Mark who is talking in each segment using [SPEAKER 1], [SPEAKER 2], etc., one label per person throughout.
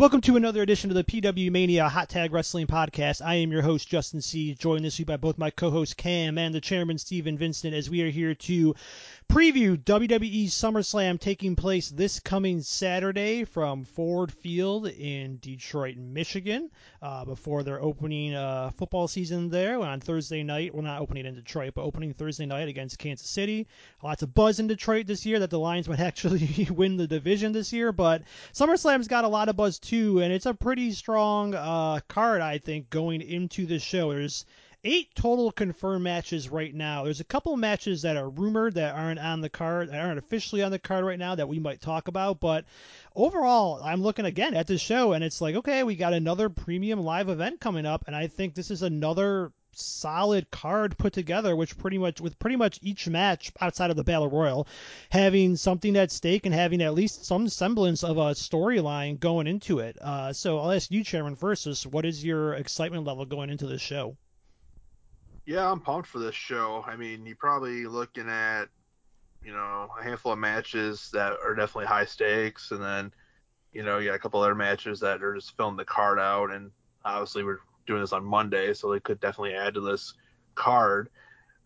[SPEAKER 1] Welcome to another edition of the PWMania Hot Tag Wrestling Podcast. I am your host, Justin C., joined this week by both my co host, Cam and the chairman, Steven Vincent, as we are here to preview WWE SummerSlam taking place this coming Saturday from Ford Field in Detroit, Michigan, uh, before their opening uh, football season there on Thursday night. Well, not opening in Detroit, but opening Thursday night against Kansas City. Lots of buzz in Detroit this year that the Lions might actually win the division this year, but SummerSlam's got a lot of buzz too two, and it's a pretty strong uh, card, I think, going into the show. There's eight total confirmed matches right now. There's a couple matches that are rumored that aren't on the card, that aren't officially on the card right now that we might talk about. But overall, I'm looking again at this show, and it's like, okay, we got another premium live event coming up, and I think this is another solid card put together, which pretty much with pretty much each match outside of the battle royal having something at stake and having at least some semblance of a storyline going into it. Uh, so I'll ask you, Chairman, Versus, what is your excitement level going into this show?
[SPEAKER 2] Yeah, I'm pumped for this show. I mean, you're probably looking at you know a handful of matches that are definitely high stakes, and then you know you got a couple other matches that are just filling the card out, and obviously we're doing this on Monday, so they could definitely add to this card.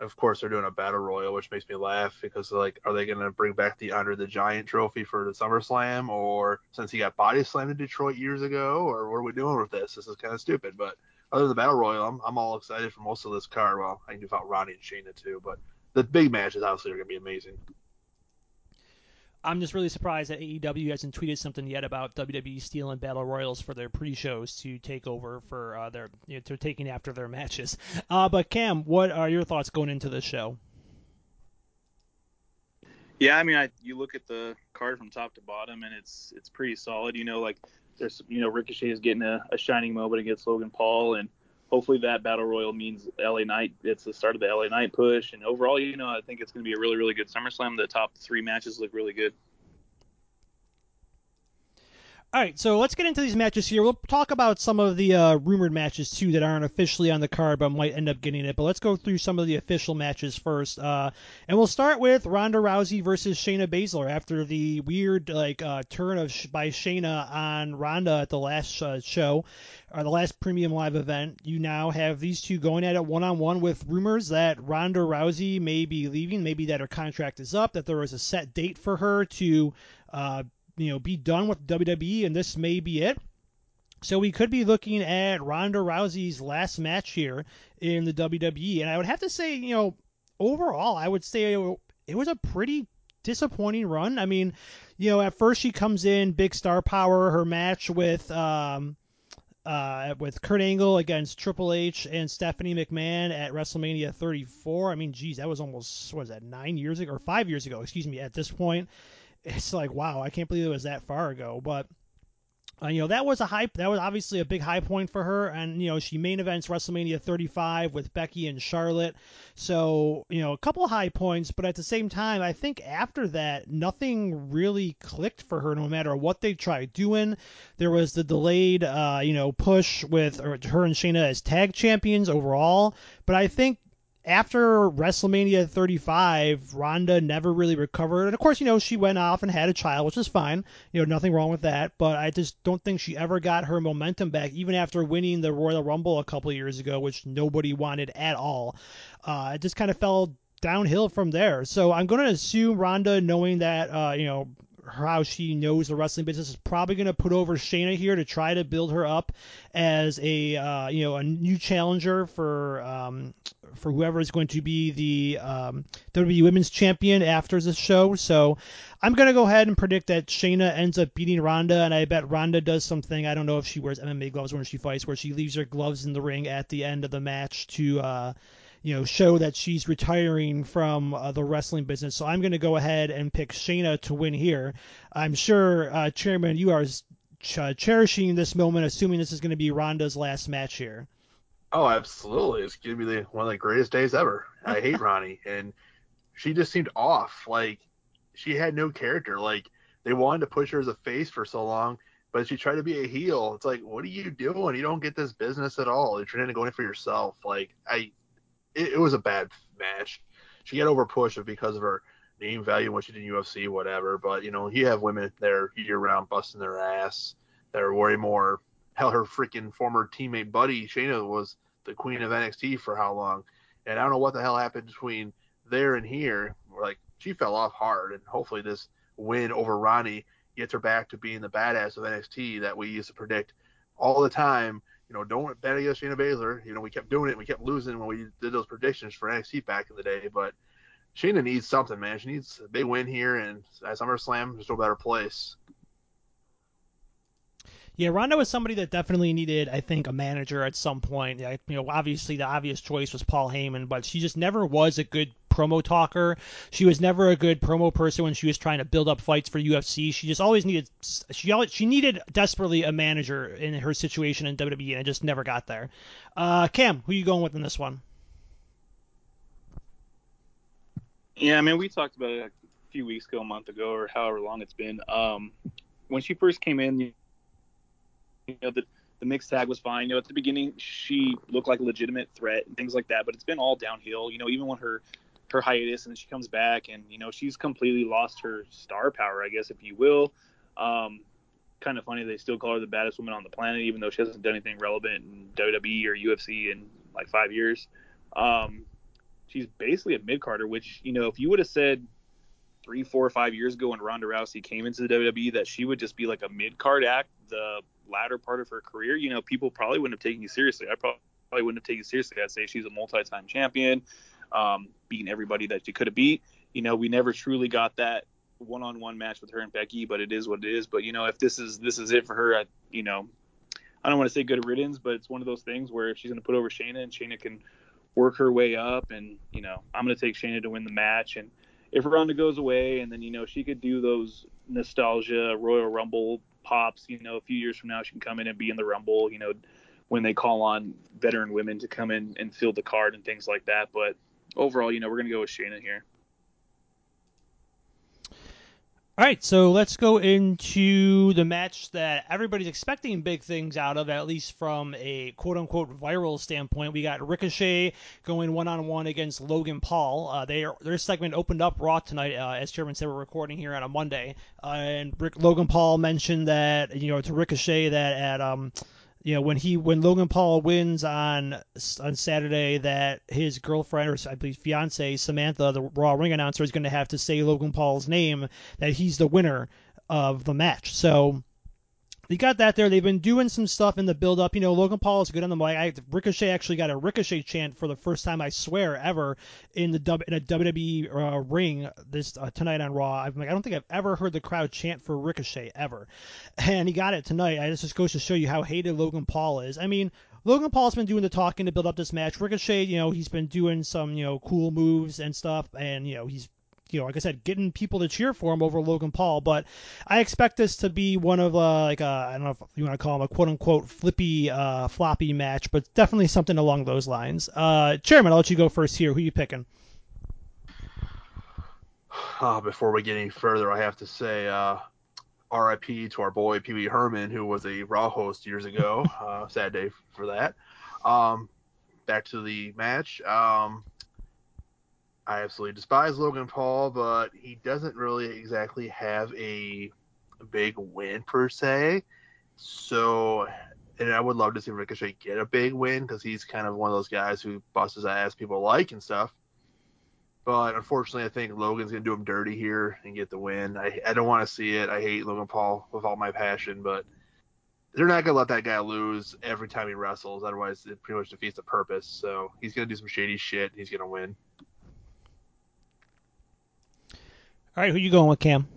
[SPEAKER 2] Of course, they're doing a battle royal, which makes me laugh because like, are they going to bring back the Andre the Giant trophy for the SummerSlam, or since he got body slammed in Detroit years ago, or what are we doing with this? This is kind of stupid. But other than the battle royal, I'm, I'm all excited for most of this card. Well, I do about Ronnie and Shayna too, but the big matches obviously are going to be amazing.
[SPEAKER 1] I'm just really surprised that AEW hasn't tweeted something yet about WWE stealing battle royals for their pre-shows to take over for uh, their you know, to taking after their matches. Uh, but Cam, what are your thoughts going into the show?
[SPEAKER 3] Yeah, I mean, I, you look at the card from top to bottom, and it's it's pretty solid. You know, like there's you know Ricochet is getting a, a shining moment against Logan Paul, and hopefully that battle royal means LA Knight. It's the start of the LA Knight push, and overall, you know, I think it's going to be a really, really good SummerSlam. The top three matches look really good.
[SPEAKER 1] All right, so let's get into these matches here. We'll talk about some of the uh, rumored matches too that aren't officially on the card but might end up getting it. But let's go through some of the official matches first, uh, and we'll start with Ronda Rousey versus Shayna Baszler after the weird like uh, turn of by Shayna on Ronda at the last show, or the last premium live event. You now have these two going at it one on one with rumors that Ronda Rousey may be leaving, maybe that her contract is up, that there is a set date for her to uh, you know be done with WWE, and this may be it. So we could be looking at Ronda Rousey's last match here in the WWE, and I would have to say, you know, overall, I would say it was a pretty disappointing run. I mean, you know, at first she comes in big star power. Her match with um, uh, with Kurt Angle against Triple H and Stephanie McMahon at WrestleMania 34. I mean, geez, that was almost what was that nine years ago or five years ago? Excuse me. At this point, it's like wow, I can't believe it was that far ago. But uh, you know that was a high that was obviously a big high point for her. And you know she main events WrestleMania 35 with Becky and Charlotte. So you know a couple high points but at the same time I think after that nothing really clicked for her no matter what they tried doing. There was the delayed uh, you know push with her and Shayna as tag champions overall. But I think after WrestleMania 35, Ronda never really recovered. And of course, you know, she went off and had a child, which is fine. You know, nothing wrong with that. But I just don't think she ever got her momentum back, even after winning the Royal Rumble a couple years ago, which nobody wanted at all. Uh, it just kind of fell downhill from there. So I'm going to assume Ronda, knowing that, uh, you know, how she knows the wrestling business is probably going to put over Shayna here to try to build her up as a uh, you know a new challenger for um, for whoever is going to be the um, WWE Women's Champion after the show. So I'm going to go ahead and predict that Shayna ends up beating Ronda, and I bet Ronda does something. I don't know if she wears MMA gloves when she fights, where she leaves her gloves in the ring at the end of the match to. Uh, you know, show that she's retiring from uh, the wrestling business. So I'm going to go ahead and pick Shayna to win here. I'm sure, uh, Chairman, you are ch- cherishing this moment, assuming this is going to be Ronda's last match here.
[SPEAKER 2] Oh, absolutely. It's going to be the, one of the greatest days ever. I hate Ronnie. And she just seemed off. Like, she had no character. Like, they wanted to push her as a face for so long, but she tried to be a heel. It's like, what are you doing? You don't get this business at all. You're trying to go in for yourself. Like, I, it, it was a bad match. She got over pushed because of her name value when she did UFC, whatever. But, you know, you have women there year round busting their ass that are way more. Hell, her freaking former teammate buddy Shayna was the queen of NXT for how long, and I don't know what the hell happened between there and here. Like she fell off hard, and hopefully this win over Ronnie gets her back to being the badass of NXT that we used to predict all the time. You know, don't bet against Shayna Baszler. You know, we kept doing it. and We kept losing when we did those predictions for NXT back in the day. But Shayna needs something, man. She needs a big win here, and at SummerSlam, just a better place.
[SPEAKER 1] Yeah, Ronda was somebody that definitely needed, I think, a manager at some point. you know, obviously the obvious choice was Paul Heyman, but she just never was a good promo talker. She was never a good promo person when she was trying to build up fights for UFC. She just always needed she always, she needed desperately a manager in her situation in WWE, and it just never got there. Uh, Cam, who are you going with in this one?
[SPEAKER 3] Yeah, I mean, we talked about it a few weeks ago, a month ago, or however long it's been. Um, when she first came in, you know, the the mixed tag was fine. You know, at the beginning, she looked like a legitimate threat and things like that. But it's been all downhill. You know, even when her her hiatus and then she comes back and you know she's completely lost her star power, I guess if you will. Um, kind of funny they still call her the baddest woman on the planet, even though she hasn't done anything relevant in WWE or UFC in like five years. Um, she's basically a mid carder, which you know if you would have said three, four, or five years ago when Ronda Rousey came into the WWE that she would just be like a mid card act the latter part of her career, you know, people probably wouldn't have taken you seriously. I probably wouldn't have taken you seriously. I'd say she's a multi time champion, um, beating everybody that she could have beat. You know, we never truly got that one on one match with her and Becky, but it is what it is. But you know, if this is this is it for her, I, you know, I don't want to say good riddance, but it's one of those things where if she's going to put over Shayna and Shayna can work her way up, and you know, I'm going to take Shayna to win the match. And if Ronda goes away, and then you know she could do those nostalgia Royal Rumble pops, you know, a few years from now she can come in and be in the Rumble, you know, when they call on veteran women to come in and fill the card and things like that. But overall, you know, we're going to go with Shayna here.
[SPEAKER 1] All right, so let's go into the match that everybody's expecting big things out of, at least from a quote unquote viral standpoint. We got Ricochet going one on one against Logan Paul. Uh, they are, their segment opened up Raw tonight, uh, as Chairman said, we're recording here on a Monday. Uh, and Rick, Logan Paul mentioned that, you know, to Ricochet that at, um, you know when he when Logan Paul wins on on Saturday that his girlfriend or I believe fiance Samantha the Raw ring announcer is going to have to say Logan Paul's name that he's the winner of the match. So they got that there. They've been doing some stuff in the build up. You know, Logan Paul is good on the mic. I, Ricochet actually got a Ricochet chant for the first time I swear ever in the in a WWE uh, ring this uh, tonight on Raw. I'm like, I don't think I've ever heard the crowd chant for Ricochet ever, and he got it tonight. I, this just goes to show you how hated Logan Paul is. I mean, Logan Paul's been doing the talking to build up this match. Ricochet, you know, he's been doing some, you know, cool moves and stuff, and you know, he's you know, like I said, getting people to cheer for him over Logan Paul. But I expect this to be one of uh, like a, I don't know if you want to call him a quote unquote flippy uh, floppy match, but definitely something along those lines. Uh, Chairman, I'll let you go first here. Who you picking?
[SPEAKER 2] Uh, before we get any further, I have to say uh, RIP to our boy Pee Wee Herman, who was a Raw host years ago. uh, sad day for that. Um, back to the match. Um, I absolutely despise Logan Paul, but he doesn't really exactly have a, big win per se. So, and I would love to see Ricochet get a big win because he's kind of one of those guys who busts his ass, people like and stuff. But unfortunately, I think Logan's gonna do him dirty here and get the win. I I don't want to see it. I hate Logan Paul with all my passion, but they're not gonna let that guy lose every time he wrestles. Otherwise, it pretty much defeats the purpose. So he's gonna do some shady shit. he's gonna win.
[SPEAKER 1] All right, who you going with, Cam?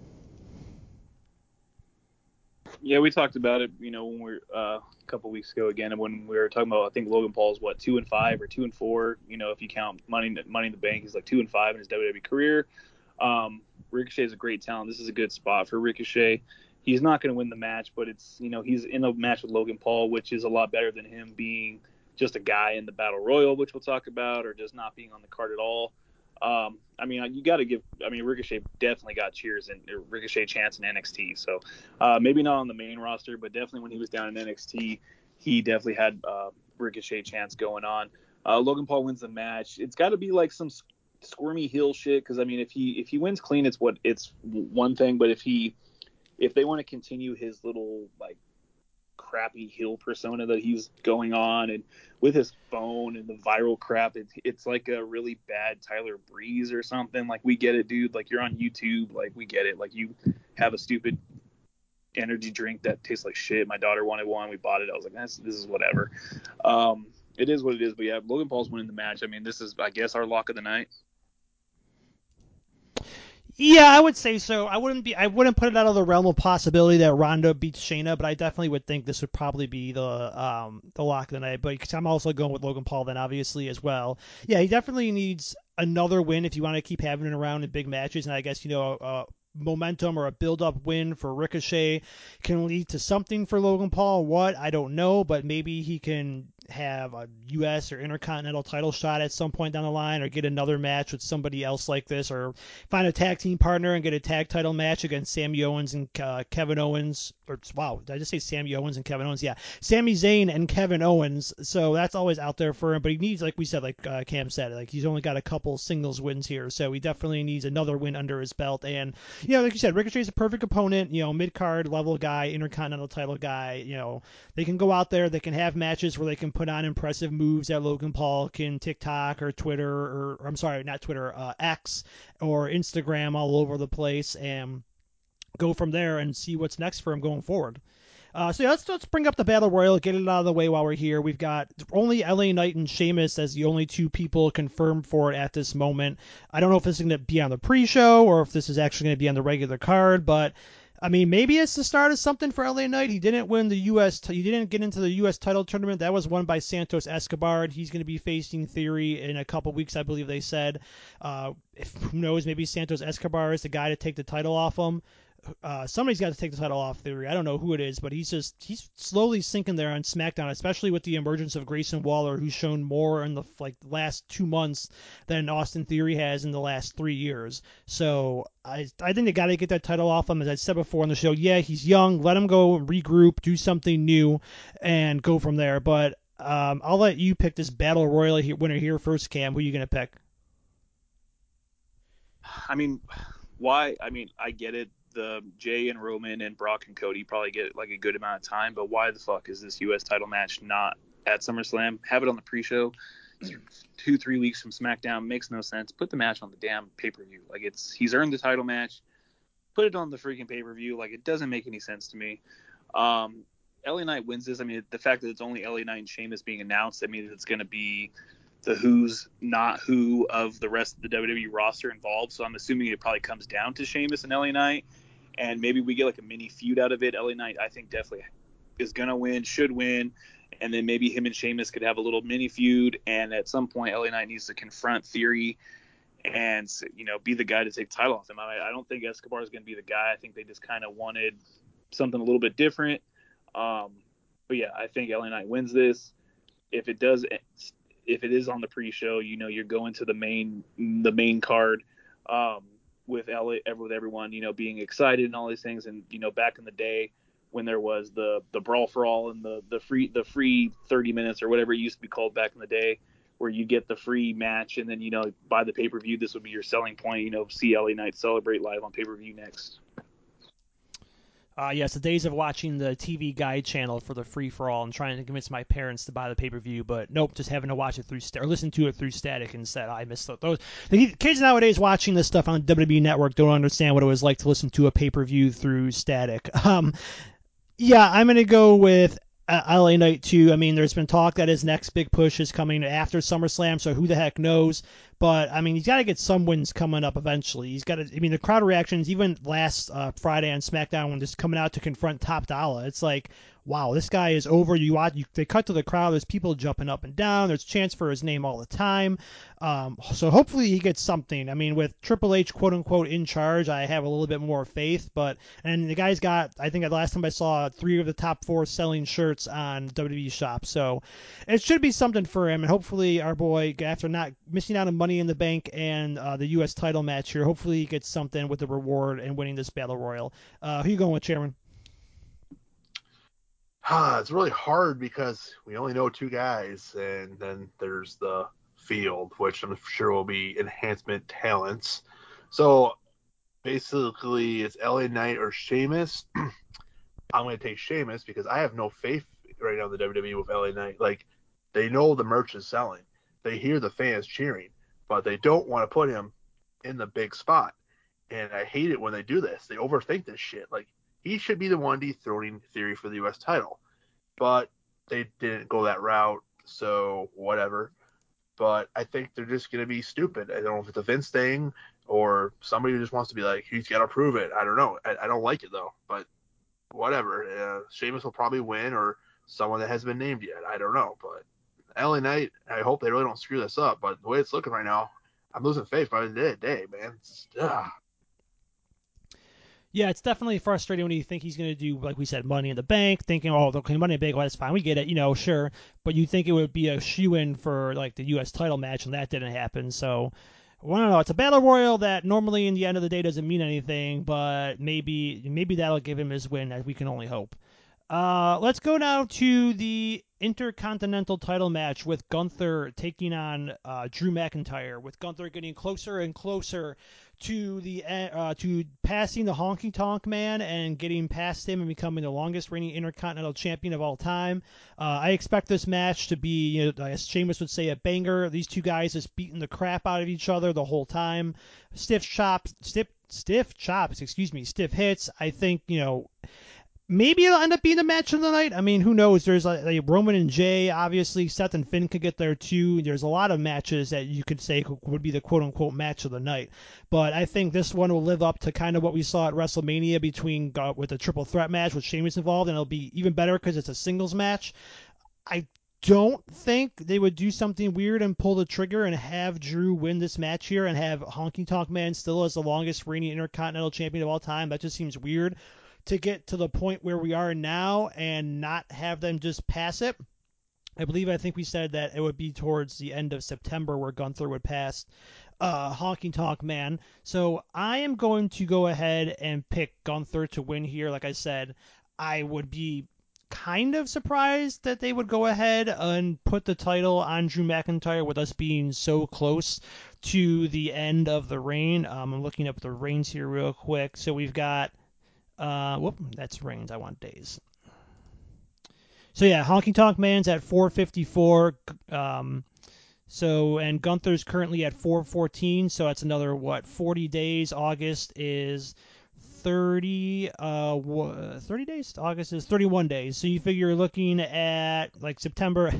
[SPEAKER 3] Yeah, we talked about it, you know, when we are uh, a couple weeks ago again, when we were talking about, I think Logan Paul's what two and five or two and four. You know, if you count Money Money in the Bank, he's like two and five in his WWE career. Um, Ricochet is a great talent. This is a good spot for Ricochet. He's not going to win the match, but it's you know he's in a match with Logan Paul, which is a lot better than him being just a guy in the Battle Royal, which we'll talk about, or just not being on the card at all. Um, I mean, you got to give. I mean, Ricochet definitely got cheers and Ricochet chance in NXT. So uh, maybe not on the main roster, but definitely when he was down in NXT, he definitely had uh, Ricochet chance going on. Uh, Logan Paul wins the match. It's got to be like some squirmy heel shit because I mean, if he if he wins clean, it's what it's one thing. But if he if they want to continue his little like crappy heel persona that he's going on, and with his phone and the viral crap, it's it's like a really bad Tyler Breeze or something. Like we get it, dude. Like you're on YouTube, like we get it. Like you have a stupid energy drink that tastes like shit. My daughter wanted one. We bought it. I was like, this, this is whatever. Um, it is what it is. But yeah, Logan Paul's winning the match. I mean, this is, I guess, our lock of the night.
[SPEAKER 1] Yeah, I would say so. I wouldn't be. I wouldn't put it out of the realm of possibility that Ronda beats Shayna, but I definitely would think this would probably be the um the lock of the night. But I'm also going with Logan Paul then, obviously as well. Yeah, he definitely needs another win if you want to keep having it around in big matches. And I guess you know uh, momentum or a build up win for Ricochet can lead to something for Logan Paul. What I don't know, but maybe he can have a U.S. or Intercontinental title shot at some point down the line, or get another match with somebody else like this, or find a tag team partner and get a tag title match against Sammy Owens and uh, Kevin Owens. Or wow, did I just say Sammy Owens and Kevin Owens? Yeah, Sammy Zayn and Kevin Owens. So that's always out there for him. But he needs, like we said, like uh, Cam said, like he's only got a couple singles wins here, so he definitely needs another win under his belt. And you know, like you said, Ricochet's a perfect opponent. You know, mid card level guy, Intercontinental title guy. You know, they can go out there, they can have matches where they can put on impressive moves that Logan Paul can TikTok or Twitter or, or I'm sorry, not Twitter, uh, X or Instagram all over the place and go from there and see what's next for him going forward. Uh, so yeah, let's let's bring up the battle royal, get it out of the way while we're here. We've got only LA Knight and Sheamus as the only two people confirmed for it at this moment. I don't know if this is going to be on the pre-show or if this is actually going to be on the regular card, but I mean, maybe it's the start of something for LA Knight. He didn't win the U.S. T- he didn't get into the U.S. title tournament. That was won by Santos Escobar. He's going to be facing Theory in a couple weeks, I believe they said. Uh, if, who knows? Maybe Santos Escobar is the guy to take the title off him uh, somebody's got to take the title off Theory. I don't know who it is, but he's just he's slowly sinking there on SmackDown, especially with the emergence of Grayson Waller, who's shown more in the like last two months than Austin Theory has in the last three years. So I I think they got to get that title off him. As I said before on the show, yeah, he's young. Let him go regroup, do something new, and go from there. But um, I'll let you pick this battle royal winner here first, Cam. Who are you gonna pick?
[SPEAKER 3] I mean, why? I mean, I get it the Jey and Roman and Brock and Cody probably get like a good amount of time, but why the fuck is this U.S. title match not at SummerSlam? Have it on the pre-show. Two three weeks from SmackDown makes no sense. Put the match on the damn pay-per-view. Like it's he's earned the title match. Put it on the freaking pay-per-view. Like it doesn't make any sense to me. Um, LA Knight wins this. I mean, the fact that it's only LA Knight and Sheamus being announced, I mean, it's going to be the who's not who of the rest of the WWE roster involved. So I'm assuming it probably comes down to Sheamus and LA Knight and maybe we get like a mini feud out of it. LA Knight, I think, definitely is gonna win, should win, and then maybe him and Sheamus could have a little mini feud. And at some point, LA Knight needs to confront Theory and you know be the guy to take title off him. I, I don't think Escobar is gonna be the guy. I think they just kind of wanted something a little bit different. Um, but yeah, I think LA Knight wins this. If it does, if it is on the pre-show, you know, you're going to the main the main card. Um, with LA, uh, with everyone, you know, being excited and all these things. And you know, back in the day when there was the the brawl for all and the the free the free 30 minutes or whatever it used to be called back in the day, where you get the free match and then you know buy the pay per view. This would be your selling point. You know, see LA Knight celebrate live on pay per view next.
[SPEAKER 1] Uh, yes, the days of watching the TV Guide channel for the free for all and trying to convince my parents to buy the pay per view, but nope, just having to watch it through st- or listen to it through static instead. I miss those. The kids nowadays watching this stuff on WWE Network don't understand what it was like to listen to a pay per view through static. Um, yeah, I'm gonna go with LA Knight too. I mean, there's been talk that his next big push is coming after SummerSlam, so who the heck knows? But I mean, he's got to get some wins coming up eventually. He's got to. I mean, the crowd reactions, even last uh, Friday on SmackDown when just coming out to confront Top Dollar, it's like, wow, this guy is over. You watch, you, they cut to the crowd. There's people jumping up and down. There's chants for his name all the time. Um, so hopefully he gets something. I mean, with Triple H quote unquote in charge, I have a little bit more faith. But and the guy's got, I think the last time I saw three of the top four selling shirts on WWE Shop. So it should be something for him. And hopefully our boy, after not missing out on Money in the Bank and uh, the U.S. title match here, hopefully he gets something with the reward and winning this battle royal. Uh, who you going with, Chairman?
[SPEAKER 2] Ah, it's really hard because we only know two guys, and then there's the field, which I'm sure will be enhancement talents. So basically, it's LA Knight or Sheamus. I'm going to take Sheamus because I have no faith right now in the WWE with LA Knight. Like, they know the merch is selling, they hear the fans cheering, but they don't want to put him in the big spot. And I hate it when they do this. They overthink this shit. Like, he should be the one dethroning Theory for the U.S. title. But they didn't go that route, so whatever. But I think they're just going to be stupid. I don't know if it's a Vince thing or somebody who just wants to be like, he's got to prove it. I don't know. I, I, don't like it though, but whatever. Uh, Sheamus will probably win or someone that hasn't been named yet. I don't know, but LA Knight, I hope they really don't screw this up. But the way it's looking right now, I'm losing faith by the day, man. It's,
[SPEAKER 1] yeah, it's definitely frustrating when you think he's going to do, like we said, Money in the Bank, thinking, oh, okay, Money in the Bank, well, that's fine, we get it, you know, sure. But you think it would be a shoe in for like the U.S. title match, and that didn't happen. So, well, I don't know. It's a battle royal that normally, in the end of the day, doesn't mean anything, but maybe maybe that'll give him his win. As we can only hope. Uh, let's go now to the Intercontinental title match with Gunther taking on uh, Drew McIntyre, with Gunther getting closer and closer to the uh, to passing the Honky Tonk Man and getting past him and becoming the longest reigning Intercontinental Champion of all time. Uh, I expect this match to be, you know, as Sheamus would say, a banger. These two guys just beating the crap out of each other the whole time. Stiff chops, stiff stiff chops, excuse me, stiff hits. I think you know maybe it'll end up being the match of the night. I mean, who knows? There's like Roman and Jey, obviously. Seth and Finn could get there too. There's a lot of matches that you could say would be the quote unquote match of the night. But I think this one will live up to kind of what we saw at WrestleMania between uh, with the triple threat match with Sheamus involved, and it'll be even better because it's a singles match. I don't think they would do something weird and pull the trigger and have Drew win this match here and have Honky Tonk Man still as the longest reigning Intercontinental Champion of all time. That just seems weird to get to the point where we are now and not have them just pass it. I believe I think we said that it would be towards the end of September where Gunther would pass uh, Honky Tonk Man. So I am going to go ahead and pick Gunther to win here. Like I said, I would be kind of surprised that they would go ahead and put the title on Drew McIntyre with us being so close to the end of the reign. Um, I'm looking up the reigns here real quick. So we've got uh, whoop, that's rains. I want days. So yeah, Honky Tonk Man's at 454. Um, so and Gunther's currently at 414. So that's another what 40 days. August is 30 uh 30 days. August is 31 days. So you figure you're looking at like September.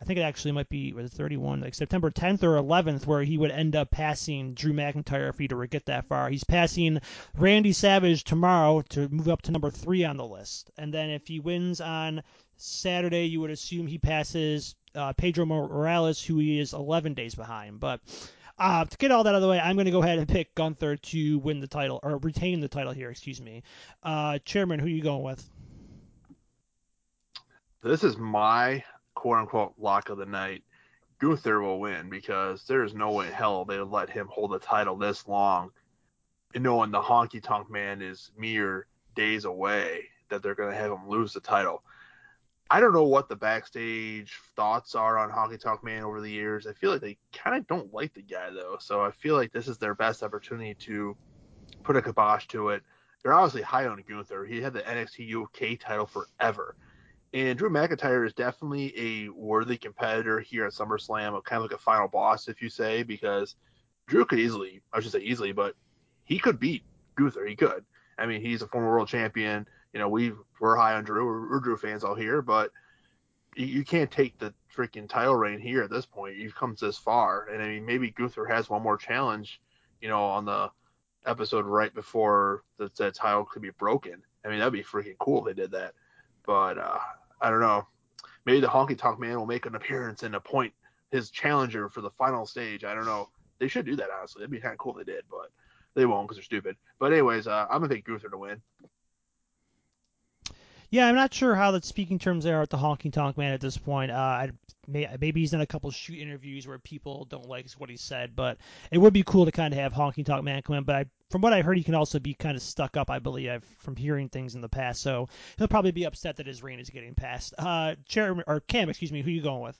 [SPEAKER 1] I think it actually might be was 31, like September 10th or 11th, where he would end up passing Drew McIntyre if he were to get that far. He's passing Randy Savage tomorrow to move up to number three on the list, and then if he wins on Saturday, you would assume he passes uh, Pedro Morales, who he is 11 days behind. But uh, to get all that out of the way, I'm going to go ahead and pick Gunther to win the title or retain the title here. Excuse me, uh, Chairman. Who are you going with?
[SPEAKER 2] This is my quote unquote lock of the night, Gunther will win because there's no way in hell they would let him hold the title this long, knowing the Honky Tonk Man is mere days away that they're going to have him lose the title. I don't know what the backstage thoughts are on Honky Tonk Man over the years. I feel like they kind of don't like the guy though, so I feel like this is their best opportunity to put a kibosh to it. They're obviously high on Gunther. He had the NXT UK title forever. And Drew McIntyre is definitely a worthy competitor here at SummerSlam, kind of like a final boss, if you say, because Drew could easily, I should say easily, but he could beat Gunther. He could. I mean, he's a former world champion. You know, we we're high on Drew. We're, we're Drew fans all here, but you, you, can't take the freaking title reign here at this point. You've come this far, and I mean, maybe Gunther has one more challenge. You know, on the episode right before the, the title could be broken. I mean, that'd be freaking cool if they did that. But uh, I don't know. Maybe the Honky Tonk Man will make an appearance and appoint his challenger for the final stage. I don't know. They should do that honestly. It'd be kind of cool if they did, but they won't because they're stupid. But anyways, uh, I'm gonna take Gunther to win.
[SPEAKER 1] Yeah, I'm not sure how the speaking terms are at the Honky Tonk Man at this point. Uh, I, may, maybe he's done a couple shoot interviews where people don't like what he said, but it would be cool to kind of have Honky Tonk Man come in. But I, from what I heard, he can also be kind of stuck up. I believe from hearing things in the past, so he'll probably be upset that his reign is getting passed. Uh, Chair or Cam, excuse me, who are you going with?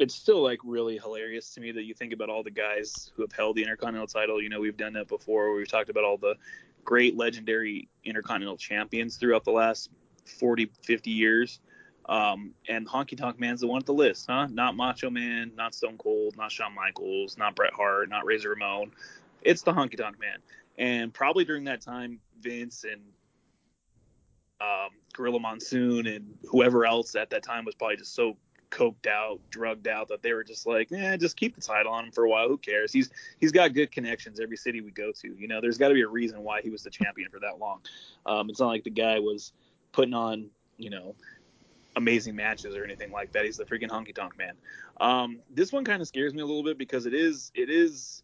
[SPEAKER 3] It's still like really hilarious to me that you think about all the guys who have held the Intercontinental title. You know, we've done that before. We've talked about all the great legendary intercontinental champions throughout the last 40, 50 years. Um, and Honky Tonk Man's the one at the list, huh? Not Macho Man, not Stone Cold, not Shawn Michaels, not Bret Hart, not Razor Ramon. It's the Honky Tonk Man. And probably during that time, Vince and um, Gorilla Monsoon and whoever else at that time was probably just so coked out, drugged out that they were just like, yeah, just keep the title on him for a while. Who cares? He's he's got good connections every city we go to. You know, there's got to be a reason why he was the champion for that long. Um, it's not like the guy was putting on, you know, amazing matches or anything like that. He's the freaking honky tonk man. Um, this one kind of scares me a little bit because it is it is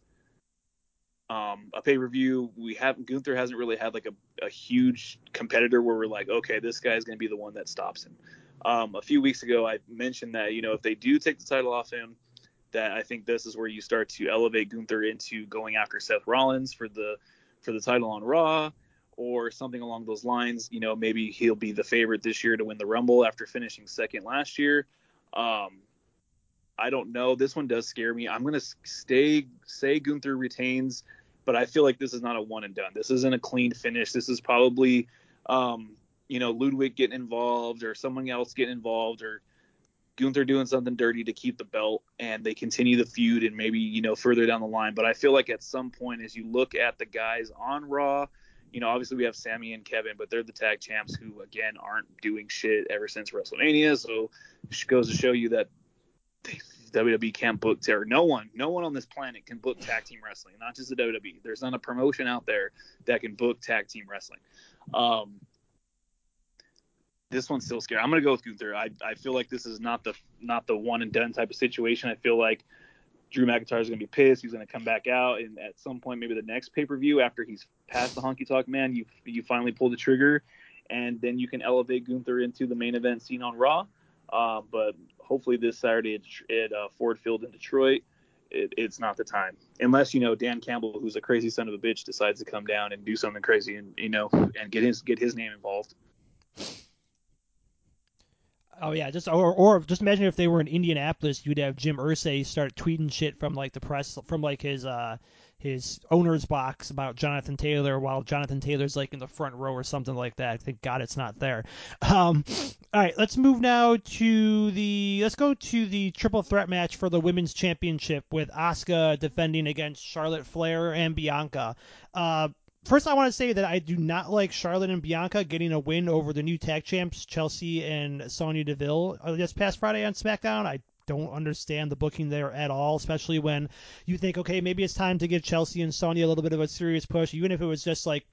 [SPEAKER 3] um, a pay per view. We have Gunther hasn't really had like a, a huge competitor where we're like, okay, this guy's going to be the one that stops him. Um, a few weeks ago, I mentioned that you know if they do take the title off him, that I think this is where you start to elevate Gunther into going after Seth Rollins for the for the title on Raw or something along those lines. You know, maybe he'll be the favorite this year to win the Rumble after finishing second last year. Um, I don't know. This one does scare me. I'm gonna stay say Gunther retains, but I feel like this is not a one and done. This isn't a clean finish. This is probably, um, you know, Ludwig getting involved or someone else getting involved or Gunther doing something dirty to keep the belt, and they continue the feud and maybe you know further down the line. But I feel like at some point, as you look at the guys on Raw you know, obviously we have Sammy and Kevin, but they're the tag champs who again aren't doing shit ever since WrestleMania. So it goes to show you that they, WWE can't book or no one, no one on this planet can book tag team wrestling, not just the WWE. There's not a promotion out there that can book tag team wrestling. Um, this one's still scary. I'm gonna go with Gunther. I, I feel like this is not the not the one and done type of situation. I feel like Drew McIntyre is to be pissed. He's to come back out, and at some point, maybe the next pay per view after he's past the honky tonk man, you you finally pull the trigger, and then you can elevate Gunther into the main event scene on Raw. Uh, but hopefully this Saturday at, at uh, Ford Field in Detroit, it, it's not the time, unless you know Dan Campbell, who's a crazy son of a bitch, decides to come down and do something crazy and you know and get his get his name involved.
[SPEAKER 1] Oh yeah, just or or just imagine if they were in Indianapolis, you'd have Jim Irsay start tweeting shit from like the press from like his uh his owner's box about Jonathan Taylor while Jonathan Taylor's like in the front row or something like that. Thank God it's not there. Um, all right, let's move now to the let's go to the triple threat match for the women's championship with Asuka defending against Charlotte Flair and Bianca. Uh, First, I want to say that I do not like Charlotte and Bianca getting a win over the new tag champs, Chelsea and Sonya Deville, uh, this past Friday on SmackDown. I don't understand the booking there at all, especially when you think, okay, maybe it's time to give Chelsea and Sonya a little bit of a serious push, even if it was just like,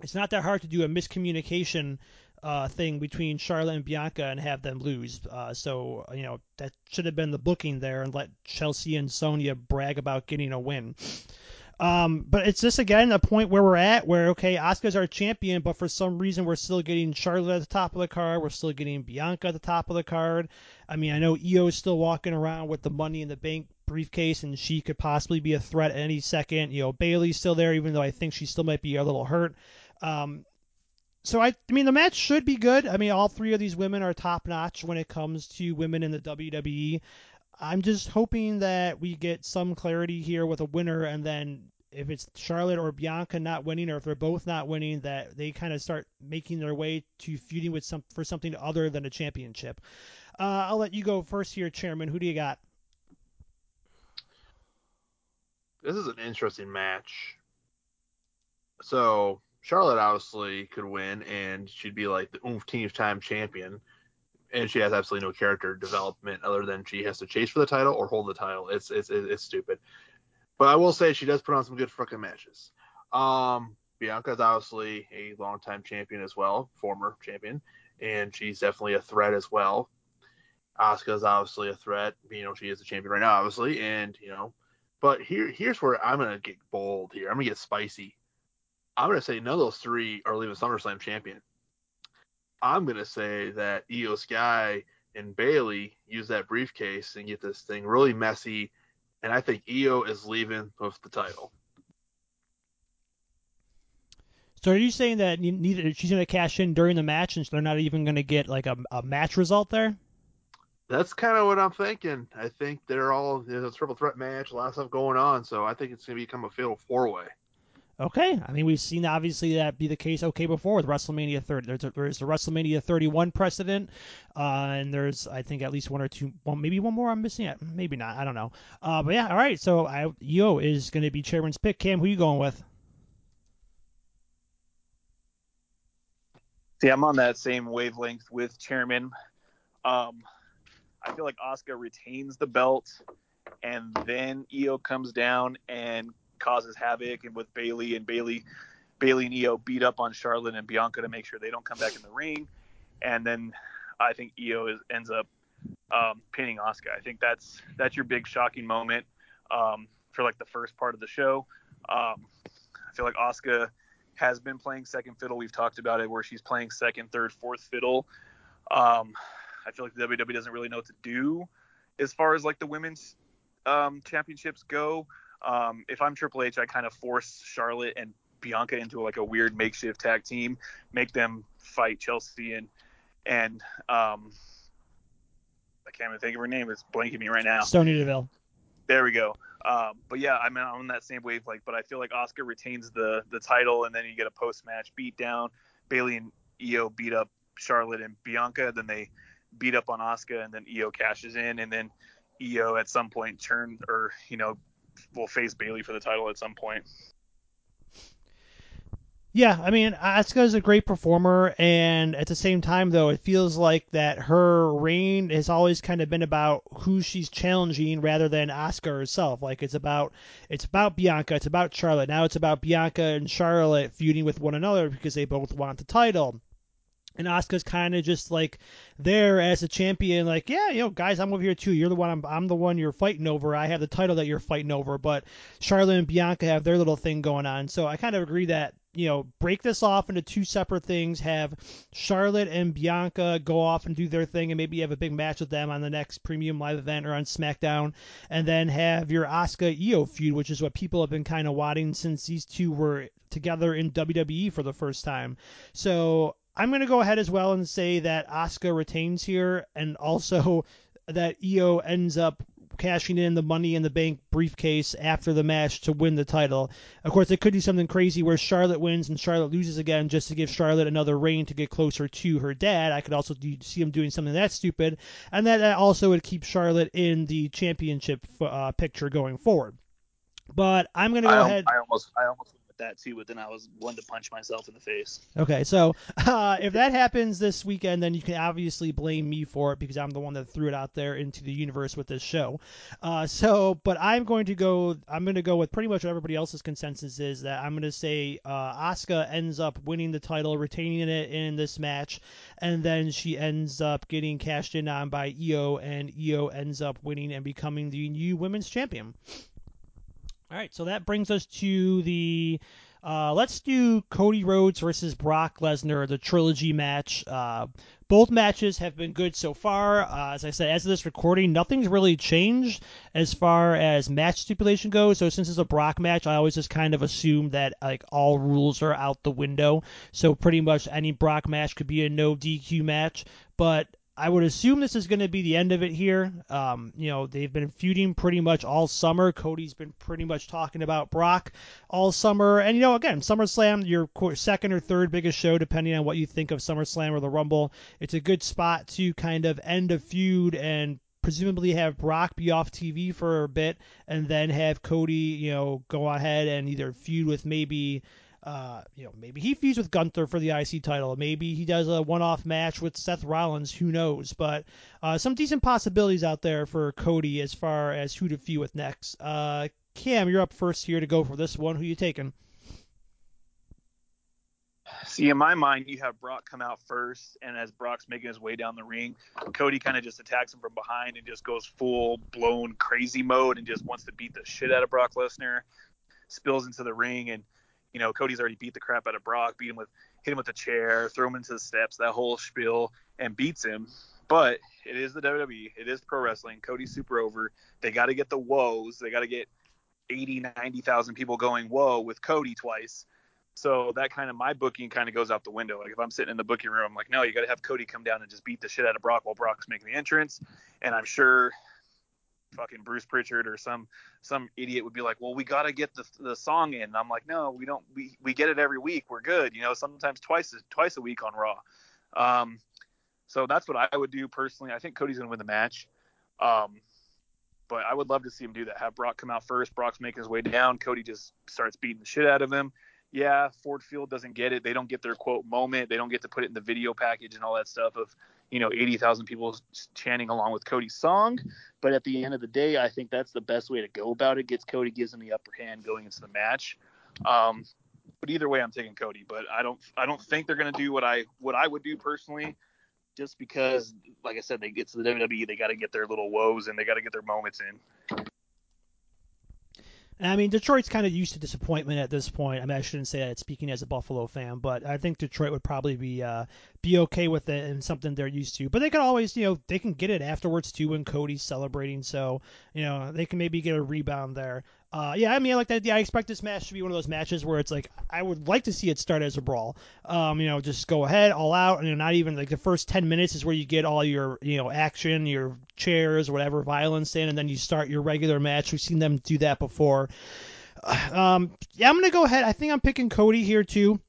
[SPEAKER 1] it's not that hard to do a miscommunication uh, thing between Charlotte and Bianca and have them lose. Uh, so, you know, that should have been the booking there and let Chelsea and Sonya brag about getting a win. Um, but it's just again a point where we're at where okay, Asuka's our champion, but for some reason we're still getting Charlotte at the top of the card. We're still getting Bianca at the top of the card. I mean, I know Io is still walking around with the Money in the Bank briefcase, and she could possibly be a threat at any second. You know, Bayley's still there, even though I think she still might be a little hurt. Um, so I, I mean, the match should be good. I mean, all three of these women are top notch when it comes to women in the WWE. I'm just hoping that we get some clarity here with a winner, and then if it's Charlotte or Bianca not winning, or if they're both not winning, that they kind of start making their way to feuding with some for something other than a championship. Uh, I'll let you go first here, Chairman. Who do you got?
[SPEAKER 2] This is an interesting match. So Charlotte obviously could win, and she'd be like the oomph team's time champion and she has absolutely no character development other than she has to chase for the title or hold the title. It's it's it's stupid. But I will say she does put on some good fucking matches. Um, Bianca is obviously a longtime champion as well, former champion, and she's definitely a threat as well. Asuka is obviously a threat. You know, she is a champion right now, obviously, and you know, but here here's where I'm gonna get bold here. I'm gonna get spicy. I'm gonna say none of those three are leaving SummerSlam champion. I'm gonna say that Io Sky and Bayley use that briefcase and get this thing really messy, and I think Io is leaving with the title.
[SPEAKER 1] So are you saying that neither she's going to cash in during the match, and so they're not even going to get like a, a match result there?
[SPEAKER 2] That's kind of what I'm thinking. I think they're all there's a triple threat match, a lot of stuff going on, so I think it's going to become a fatal four way.
[SPEAKER 1] Okay, I mean we've seen obviously that be the case. Okay, before with WrestleMania 30, there's a, there's the WrestleMania 31 precedent, uh, and there's I think at least one or two, well maybe one more I'm missing. It. Maybe not, I don't know. Uh, but yeah, all right. So I, Io is going to be chairman's pick. Cam, who are you going with?
[SPEAKER 3] See, I'm on that same wavelength with chairman. Um, I feel like Asuka retains the belt, and then Io comes down and causes havoc, and with Bayley and Bayley, Bayley and Io beat up on Charlotte and Bianca to make sure they don't come back in the ring, and then I think Io is, ends up um, pinning Asuka. I think that's that's your big shocking moment um, for like the first part of the show. Um, I feel like Asuka has been playing second fiddle. We've talked about it where she's playing second, third, fourth fiddle. Um, I feel like the WWE doesn't really know what to do as far as like the women's um, championships go. Um, if I'm Triple H, I kind of force Charlotte and Bianca into like a weird makeshift tag team, make them fight Chelsea and and um, I can't even think of her name. It's blanking me right now.
[SPEAKER 1] Sonya Deville.
[SPEAKER 3] There we go. Um, but yeah, I'm on that same wavelength. But I feel like Asuka retains the the title, and then you get a post match beat down. Bayley and Io beat up Charlotte and Bianca. Then they beat up on Asuka, and then Io cashes in, and then Io at some point turn or you know will face Bayley for the title at some point.
[SPEAKER 1] Yeah, I mean, Asuka is a great performer, and at the same time, though, it feels like that her reign has always kind of been about who she's challenging rather than Asuka herself. Like it's about it's about Bianca, it's about Charlotte. Now it's about Bianca and Charlotte feuding with one another because they both want the title. And Asuka's kind of just like there as a champion, like, yeah, you know, guys, I'm over here too. You're the one, I'm, I'm the one you're fighting over. I have the title that you're fighting over, but Charlotte and Bianca have their little thing going on. So I kind of agree that, you know, break this off into two separate things. Have Charlotte and Bianca go off and do their thing and maybe have a big match with them on the next premium live event or on SmackDown. And then have your Asuka Io feud, which is what people have been kind of wanting since these two were together in WWE for the first time. So I'm going to go ahead as well and say that Asuka retains here, and also that Io ends up cashing in the Money in the Bank briefcase after the match to win the title. Of course, they could do something crazy where Charlotte wins and Charlotte loses again just to give Charlotte another reign to get closer to her dad. I could also do, see them doing something that stupid, and that, that also would keep Charlotte in the championship uh, picture going forward. But I'm going to go
[SPEAKER 3] I,
[SPEAKER 1] ahead.
[SPEAKER 3] I almost, I almost that too, but then I was one to punch myself in the face.
[SPEAKER 1] Okay, so uh, if that happens this weekend, then you can obviously blame me for it because I'm the one that threw it out there into the universe with this show. Uh, so, but I'm going to go. I'm going to go with pretty much everybody else's consensus is that I'm going to say uh, Asuka ends up winning the title, retaining it in this match, and then she ends up getting cashed in on by Io, and Io ends up winning and becoming the new women's champion. All right, so that brings us to the. Uh, let's do Cody Rhodes versus Brock Lesnar, the trilogy match. Uh, both matches have been good so far. Uh, as I said, as of this recording, nothing's really changed as far as match stipulation goes. So since it's a Brock match, I always just kind of assume that like all rules are out the window. So pretty much any Brock match could be a no DQ match. But I would assume this is going to be the end of it here. Um, you know, they've been feuding pretty much all summer. Cody's been pretty much talking about Brock all summer. And, you know, again, SummerSlam, your second or third biggest show, depending on what you think of SummerSlam or the Rumble. It's a good spot to kind of end a feud and presumably have Brock be off TV for a bit and then have Cody, you know, go ahead and either feud with maybe uh, you know, maybe he feuds with Gunther for the IC title. Maybe he does a one-off match with Seth Rollins. Who knows? But uh, some decent possibilities out there for Cody as far as who to feud with next. Uh, Cam, you're up first here to go for this one. Who you taking?
[SPEAKER 3] See, in my mind, you have Brock come out first, and as Brock's making his way down the ring, Cody kind of just attacks him from behind and just goes full blown crazy mode and just wants to beat the shit out of Brock Lesnar. Spills into the ring and you know, Cody's already beat the crap out of Brock, beat him with hit him with a chair, throw him into the steps, that whole spiel, and beats him. But it is the WWE. It is pro wrestling. Cody's super over. They got to get the woes. They got to get 80, 90,000 people going whoa with Cody twice. So that kind of my booking kind of goes out the window. Like if I'm sitting in the booking room, I'm like, no, you got to have Cody come down and just beat the shit out of Brock while Brock's making the entrance. And I'm sure fucking Bruce Pritchard or some some idiot would be like, well, we got to get the the song in. And I'm like, no, we don't. We we get it every week. We're good. You know, sometimes twice twice a week on Raw. Um, so that's what I would do personally. I think Cody's gonna win the match. Um, but I would love to see him do that. Have Brock come out first. Brock's making his way down. Cody just starts beating the shit out of him. Yeah, Ford Field doesn't get it. They don't get their quote moment. They don't get to put it in the video package and all that stuff of you know 80,000 people chanting along with Cody's song. But at the end of the day, I think that's the best way to go about it. Gets Cody gives him the upper hand going into the match. Um, but either way, I'm taking Cody. But I don't I don't think they're gonna do what I what I would do personally. Just because, like I said, they get to the WWE, they got to get their little woes and they got to get their moments in.
[SPEAKER 1] And I mean, Detroit's kind of used to disappointment at this point. I mean, I shouldn't say that speaking as a Buffalo fan, but I think Detroit would probably be uh, be okay with it and something they're used to. But they could always, you know, they can get it afterwards too when Cody's celebrating. So, you know, they can maybe get a rebound there. Uh, yeah, I mean, I like that. Yeah, I expect this match to be one of those matches where it's like I would like to see it start as a brawl. Um, you know, just go ahead, all out, and you know, not even like the first ten minutes is where you get all your you know action, your chairs, whatever violence in, and then you start your regular match. We've seen them do that before. Um, yeah, I'm gonna go ahead. I think I'm picking Cody here too.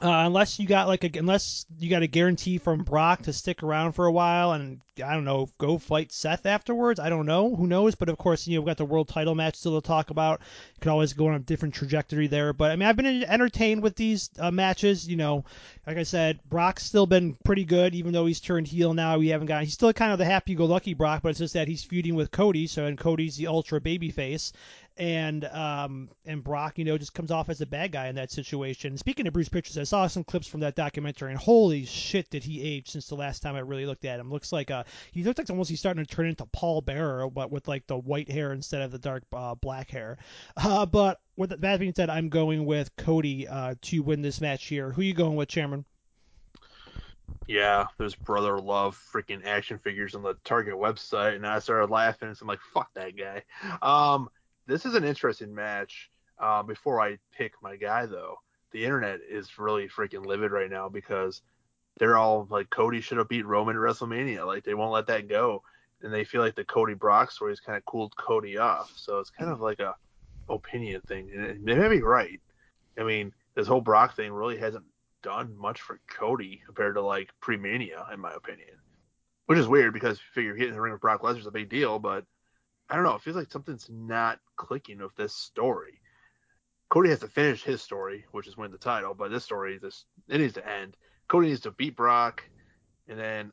[SPEAKER 1] Uh, unless you got like a unless you got a guarantee from Brock to stick around for a while and I don't know go fight Seth afterwards. I don't know who knows, but of course you know we've got the world title match still to talk about. You can always go on a different trajectory there, but I mean I've been entertained with these uh, matches. You know, like I said, Brock's still been pretty good even though he's turned heel now. We haven't got he's still kind of the happy-go-lucky Brock, but it's just that he's feuding with Cody, so and Cody's the ultra baby face, and um, and Brock, you know, just comes off as a bad guy in that situation. Speaking of Bruce Prichard, I saw some clips from that documentary, and holy shit, did he age since the last time I really looked at him? Looks like uh, he looks like almost he's starting to turn into Paul Bearer, but with like the white hair instead of the dark uh, black hair. Uh, but with that being said, I'm going with Cody uh, to win this match here. Who are you going with, Chairman?
[SPEAKER 2] Yeah, there's brother love freaking action figures on the Target website, and I started laughing. So I'm like, fuck that guy. Um, this is an interesting match. Uh, before I pick my guy, though, the internet is really freaking livid right now because they're all like Cody should have beat Roman at WrestleMania. Like they won't let that go, and they feel like the Cody Brock story has kind of cooled Cody off. So it's kind of like a opinion thing, and they may be right. I mean, this whole Brock thing really hasn't done much for Cody compared to like pre-Mania, in my opinion. Which is weird because you figure hitting the ring with Brock Lesnar is a big deal, but I don't know. It feels like something's not clicking with this story. Cody has to finish his story, which is win the title, but this story, this it needs to end. Cody needs to beat Brock, and then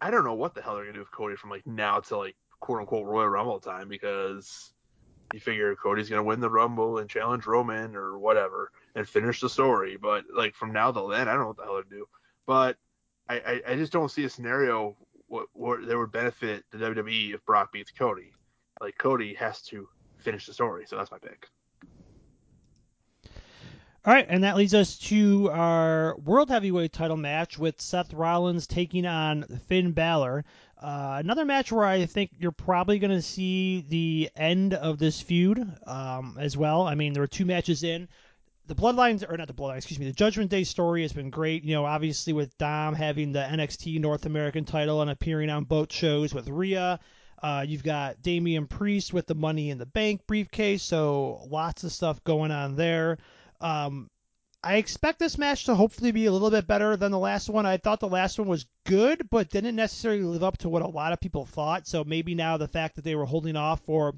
[SPEAKER 2] I don't know what the hell they're gonna do with Cody from like now to like quote unquote Royal Rumble time because you figure Cody's gonna win the Rumble and challenge Roman or whatever and finish the story. But like from now till then, I don't know what the hell to do. But I, I, I just don't see a scenario where, where there would benefit the WWE if Brock beats Cody like Cody has to finish the story. So that's my pick.
[SPEAKER 1] All right, and that leads us to our World Heavyweight title match with Seth Rollins taking on Finn Balor. Uh, another match where I think you're probably going to see the end of this feud um, as well. I mean, there are two matches in. The Bloodlines, or not the Bloodlines, excuse me, the Judgment Day story has been great. You know, obviously with Dom having the NXT North American title and appearing on both shows with Rhea. Uh, you've got Damian Priest with the Money in the Bank briefcase, so lots of stuff going on there. Um, I expect this match to hopefully be a little bit better than the last one. I thought the last one was good, but didn't necessarily live up to what a lot of people thought. So maybe now the fact that they were holding off for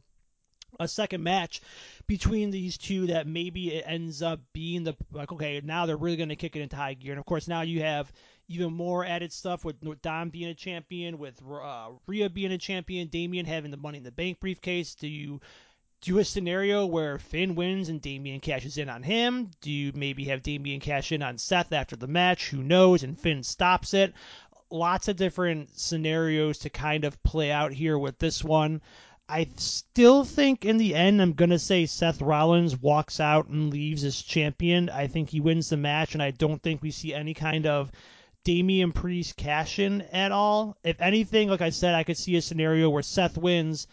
[SPEAKER 1] a second match between these two that maybe it ends up being the like okay now they're really going to kick it into high gear and of course now you have even more added stuff with, Dom being a champion, with uh, Rhea being a champion, Damian having the Money in the Bank briefcase. Do you do a scenario where Finn wins and Damian cashes in on him? Do you maybe have Damian cash in on Seth after the match? Who knows? And Finn stops it. Lots of different scenarios to kind of play out here with this one. I still think in the end I'm gonna say Seth Rollins walks out and leaves as champion. I think he wins the match, and I don't think we see any kind of Damian Priest cash in at all. If anything, like I said, I could see a scenario where Seth wins,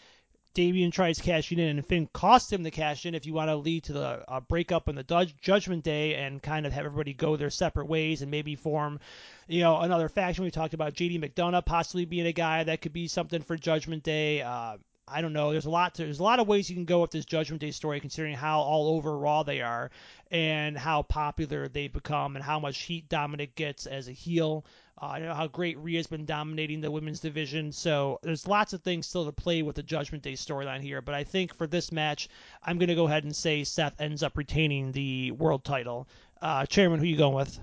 [SPEAKER 1] Damian tries cashing in, and Finn costs him the cash in if you want to lead to the uh, breakup in the Judgment Day and kind of have everybody go their separate ways and maybe form, you know, another faction. We talked about JD McDonagh possibly being a guy that could be something for Judgment Day. Uh, I don't know. There's a lot. To, there's a lot of ways you can go with this Judgment Day story, considering how all over Raw they are, and how popular they've become, and how much heat Dominik gets as a heel. Uh, I know how great Rhea's been dominating the women's division. So there's lots of things still to play with the Judgment Day storyline here. But I think for this match, I'm going to go ahead and say Seth ends up retaining the world title. Uh, Chairman, who are you going with?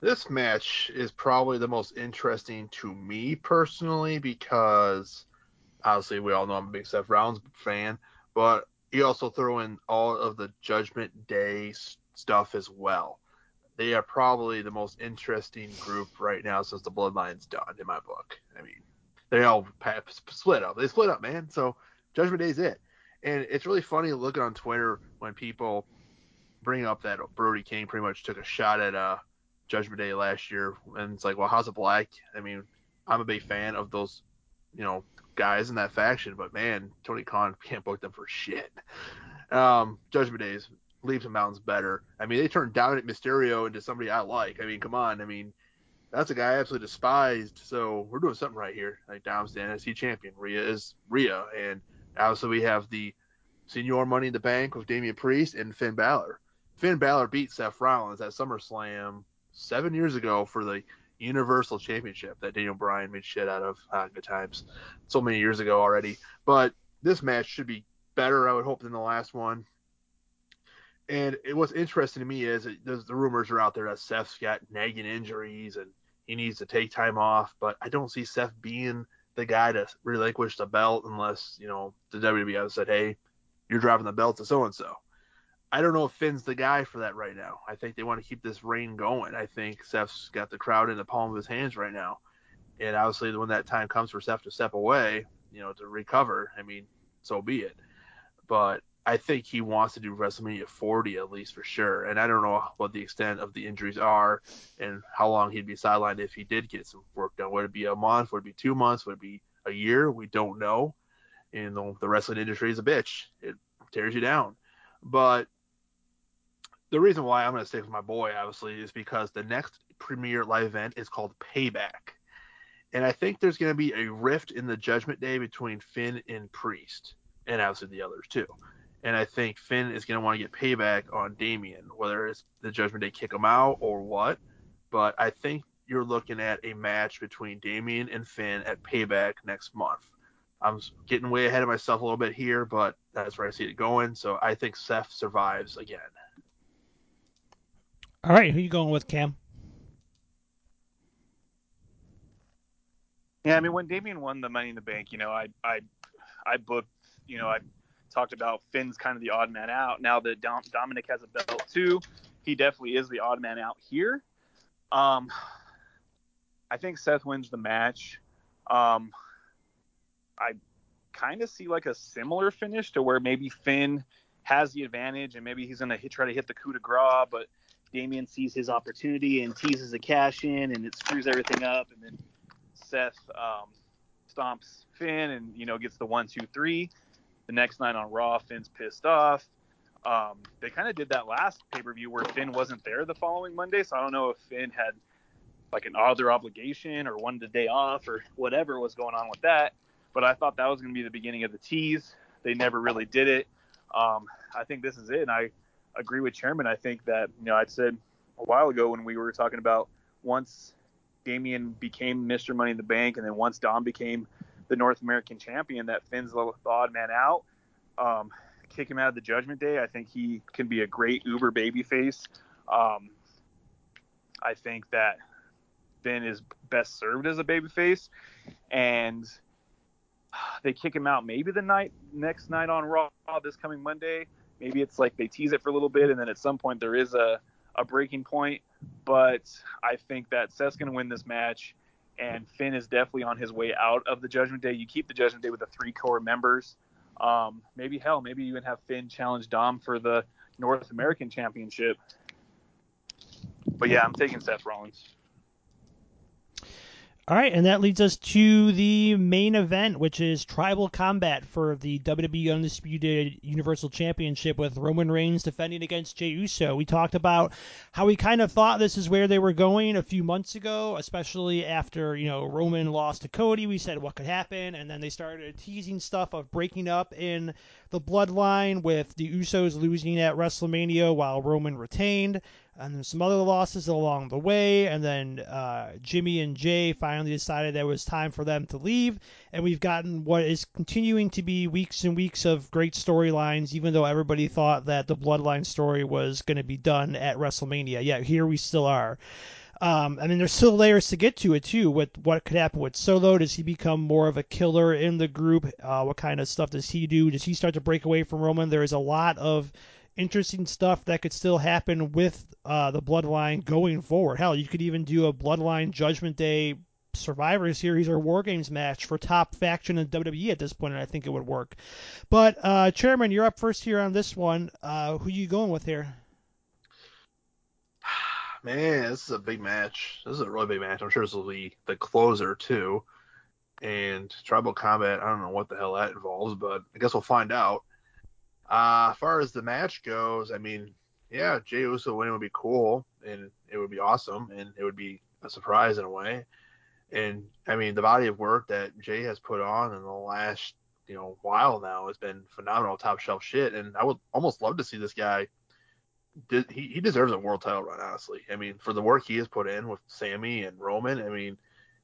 [SPEAKER 2] This match is probably the most interesting to me personally because obviously we all know I'm a big Seth Rollins fan, but you also throw in all of the Judgment Day stuff as well. They are probably the most interesting group right now since the Bloodline's done, in my book. I mean, they all split up. They split up, man. So Judgment Day's it. And it's really funny looking on Twitter when people bring up that Brody King pretty much took a shot at uh, Judgment Day last year, and it's like, well, House of Black? I mean, I'm a big fan of those, you know, guys in that faction, but man, Tony Khan can't book them for shit. Um, Judgment Days leaves and mountains better. I mean, they turned Dominik Mysterio into somebody I like. I mean, come on. I mean, that's a guy I absolutely despised. So we're doing something right here. Like Dom's the NXT champion. Rhea is Rhea, and obviously we have the Señor Money in the Bank with Damian Priest and Finn Balor. Finn Balor beat Seth Rollins at SummerSlam seven years ago for the Universal Championship that Daniel Bryan made shit out of. Ah, good times. So many years ago already. But this match should be better, I would hope, than the last one. And it, what's interesting to me is it, the rumors are out there that Seth's got nagging injuries and he needs to take time off. But I don't see Seth being the guy to relinquish the belt unless you know the WWE said, "Hey, you're dropping the belt to so and so." I don't know if Finn's the guy for that right now. I think they want to keep this reign going. I think Seth's got the crowd in the palm of his hands right now. And obviously, when that time comes for Seth to step away, you know, to recover, I mean, so be it. But I think he wants to do WrestleMania 40 at least for sure. And I don't know what the extent of the injuries are and how long he'd be sidelined if he did get some work done. Would it be a month? Would it be two months? Would it be a year? We don't know. And the, the wrestling industry is a bitch. It tears you down. But the reason why I'm going to stick with my boy, obviously, is because the next premier live event is called Payback. And I think there's going to be a rift in the Judgment Day between Finn and Priest, and obviously the others too. And I think Finn is going to want to get payback on Damian, whether it's the Judgment Day kick him out or what. But I think you're looking at a match between Damian and Finn at Payback next month. I'm getting way ahead of myself a little bit here, but that's where I see it going. So I think Seth survives again.
[SPEAKER 1] All right, who are you going with, Cam?
[SPEAKER 3] Yeah, I mean, when Damian won the Money in the Bank, you know, I I I booked, you know, I talked about Finn's kind of the odd man out. Now that Dom, Dominic has a belt too, he definitely is the odd man out here. Um, I think Seth wins the match. Um, I kind of see like a similar finish to where maybe Finn has the advantage and maybe he's gonna hit, try to hit the coup de grace, but Damian sees his opportunity and teases a cash in, and it screws everything up. And then Seth um, stomps Finn, and you know gets the one, two, three. The next night on Raw, Finn's pissed off. Um, they kind of did that last pay per view where Finn wasn't there the following Monday, so I don't know if Finn had like an other obligation or wanted a day off or whatever was going on with that. But I thought that was going to be the beginning of the tease. They never really did it. Um, I think this is it, and I agree with Chairman. I think that you know I said a while ago when we were talking about once Damian became Mr. Money in the Bank, and then once Dom became the North American champion, that Finn's the odd man out. Um, kick him out of the Judgment Day. I think he can be a great Uber babyface. Um, I think that Finn is best served as a babyface, and they kick him out maybe the night next night on Raw this coming Monday maybe it's like they tease it for a little bit and then at some point there is a, a breaking point. But I think that Seth's going to win this match and Finn is definitely on his way out of the Judgment Day. You keep the Judgment Day with the three core members. Um, maybe hell, maybe you even have Finn challenge Dom for the North American Championship. But yeah, I'm taking Seth Rollins.
[SPEAKER 1] All right, and that leads us to the main event, which is Tribal Combat for the WWE Undisputed Universal Championship with Roman Reigns defending against Jey Uso. We talked about how we kind of thought this is where they were going a few months ago, especially after, you know, Roman lost to Cody. We said what could happen, and then they started teasing stuff of breaking up in the bloodline with the Usos losing at WrestleMania while Roman retained and then some other losses along the way, and then uh, Jimmy and Jey finally decided that it was time for them to leave, and we've gotten what is continuing to be weeks and weeks of great storylines, even though everybody thought that the Bloodline story was going to be done at WrestleMania. Yeah, here we still are. Um, I mean, there's still layers to get to it too. With what could happen with Solo? Does he become more of a killer in the group? Uh, what kind of stuff does he do? Does he start to break away from Roman? There is a lot of interesting stuff that could still happen with uh, the Bloodline going forward. Hell, you could even do a Bloodline Judgment Day Survivor Series or War Games match for top faction in WWE at this point, and I think it would work. But uh, Chairman, you're up first here on this one. Uh, who you going with here?
[SPEAKER 2] Man, this is a big match. This is a really big match. I'm sure this will be the closer too. And tribal combat, I don't know what the hell that involves, but I guess we'll find out. Uh, as far as the match goes, I mean, yeah, Jey Uso winning would be cool, and it would be awesome, and it would be a surprise in a way. And I mean, the body of work that Jey has put on in the last, you know, while now has been phenomenal, top shelf shit. And I would almost love to see this guy. He he deserves a world title run, honestly. I mean, for the work he has put in with Sami and Roman, I mean,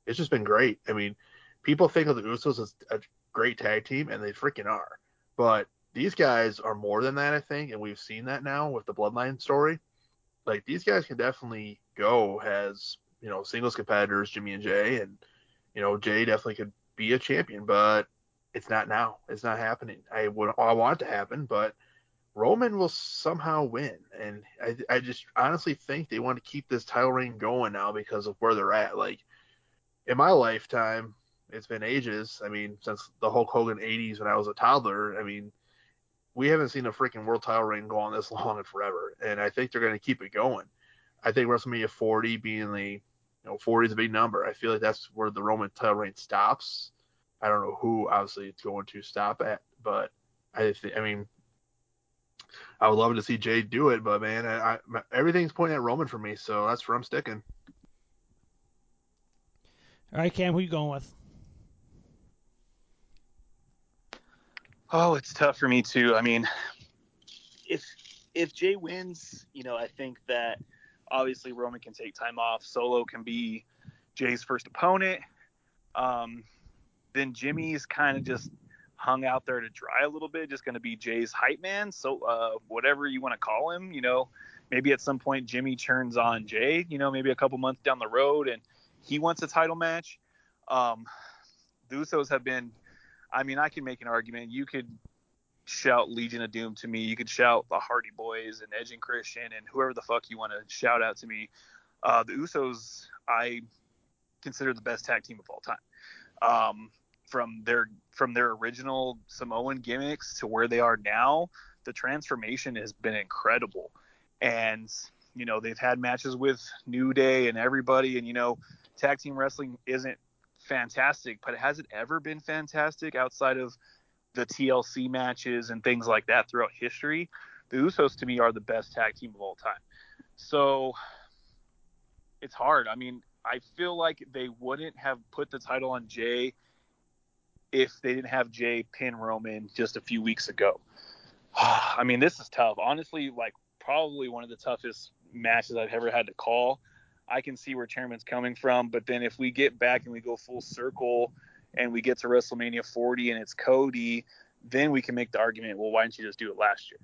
[SPEAKER 2] it's just been great. I mean, people think of the Usos as a great tag team, and they freaking are. But these guys are more than that, I think, and we've seen that now with the Bloodline story. Like these guys can definitely go as you know singles competitors, Jimmy and Jey, and you know Jey definitely could be a champion, but it's not now. It's not happening. I would I want it to happen, but Roman will somehow win, and I I just honestly think they want to keep this title reign going now because of where they're at. Like in my lifetime, it's been ages. I mean, since the Hulk Hogan 80s when I was a toddler. I mean we haven't seen a freaking world title reign go on this long and forever, and I think they're going to keep it going. I think WrestleMania 40 being the, you know, 40 is a big number. I feel like that's where the Roman title reign stops. I don't know who obviously it's going to stop at, but I I mean, I would love to see Jey do it, but man, I, I, everything's pointing at Roman for me, so that's where I'm sticking.
[SPEAKER 1] All right, Cam, who you going with?
[SPEAKER 3] Oh, it's tough for me too. I mean, if if Jey wins, you know, I think that obviously Roman can take time off. Solo can be Jey's first opponent. Um, then Jimmy's kind of just hung out there to dry a little bit, just going to be Jey's hype man. So uh, whatever you want to call him, you know, maybe at some point Jimmy turns on Jey. you know, maybe a couple months down the road, and he wants a title match. Um, the Usos have been I mean, I can make an argument. You could shout Legion of Doom to me. You could shout the Hardy Boys and Edge and Christian and whoever the fuck you want to shout out to me. Uh, the Usos, I consider the best tag team of all time. Um, from their from their original Samoan gimmicks to where they are now, the transformation has been incredible. And you know they've had matches with New Day and everybody, and you know tag team wrestling isn't fantastic, but has it ever been fantastic outside of the TLC matches and things like that throughout history? The Usos to me are the best tag team of all time. So it's hard. I mean, I feel like they wouldn't have put the title on Jey if they didn't have Jey pin Roman just a few weeks ago. I mean, this is tough. Honestly, like probably one of the toughest matches I've ever had to call. I can see where Chairman's coming from. But then if we get back and we go full circle and we get to WrestleMania 40 and it's Cody, then we can make the argument, well, why didn't you just do it last year?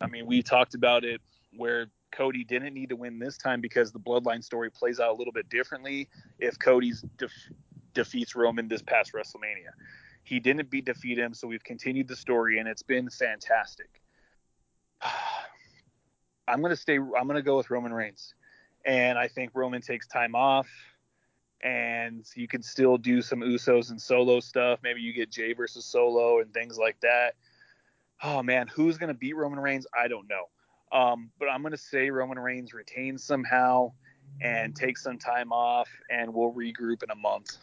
[SPEAKER 3] I mean, we talked about it where Cody didn't need to win this time because the bloodline story plays out a little bit differently if Cody's def- defeats Roman this past WrestleMania. He didn't beat defeat him, so we've continued the story and it's been fantastic. I'm gonna stay. I'm gonna go with Roman Reigns and I think Roman takes time off, and you can still do some Usos and Solo stuff. Maybe you get Jey versus Solo and things like that. Oh man, who's gonna beat Roman Reigns? I don't know. Um, but I'm gonna say Roman Reigns retains somehow, and take some time off, and we'll regroup in a month.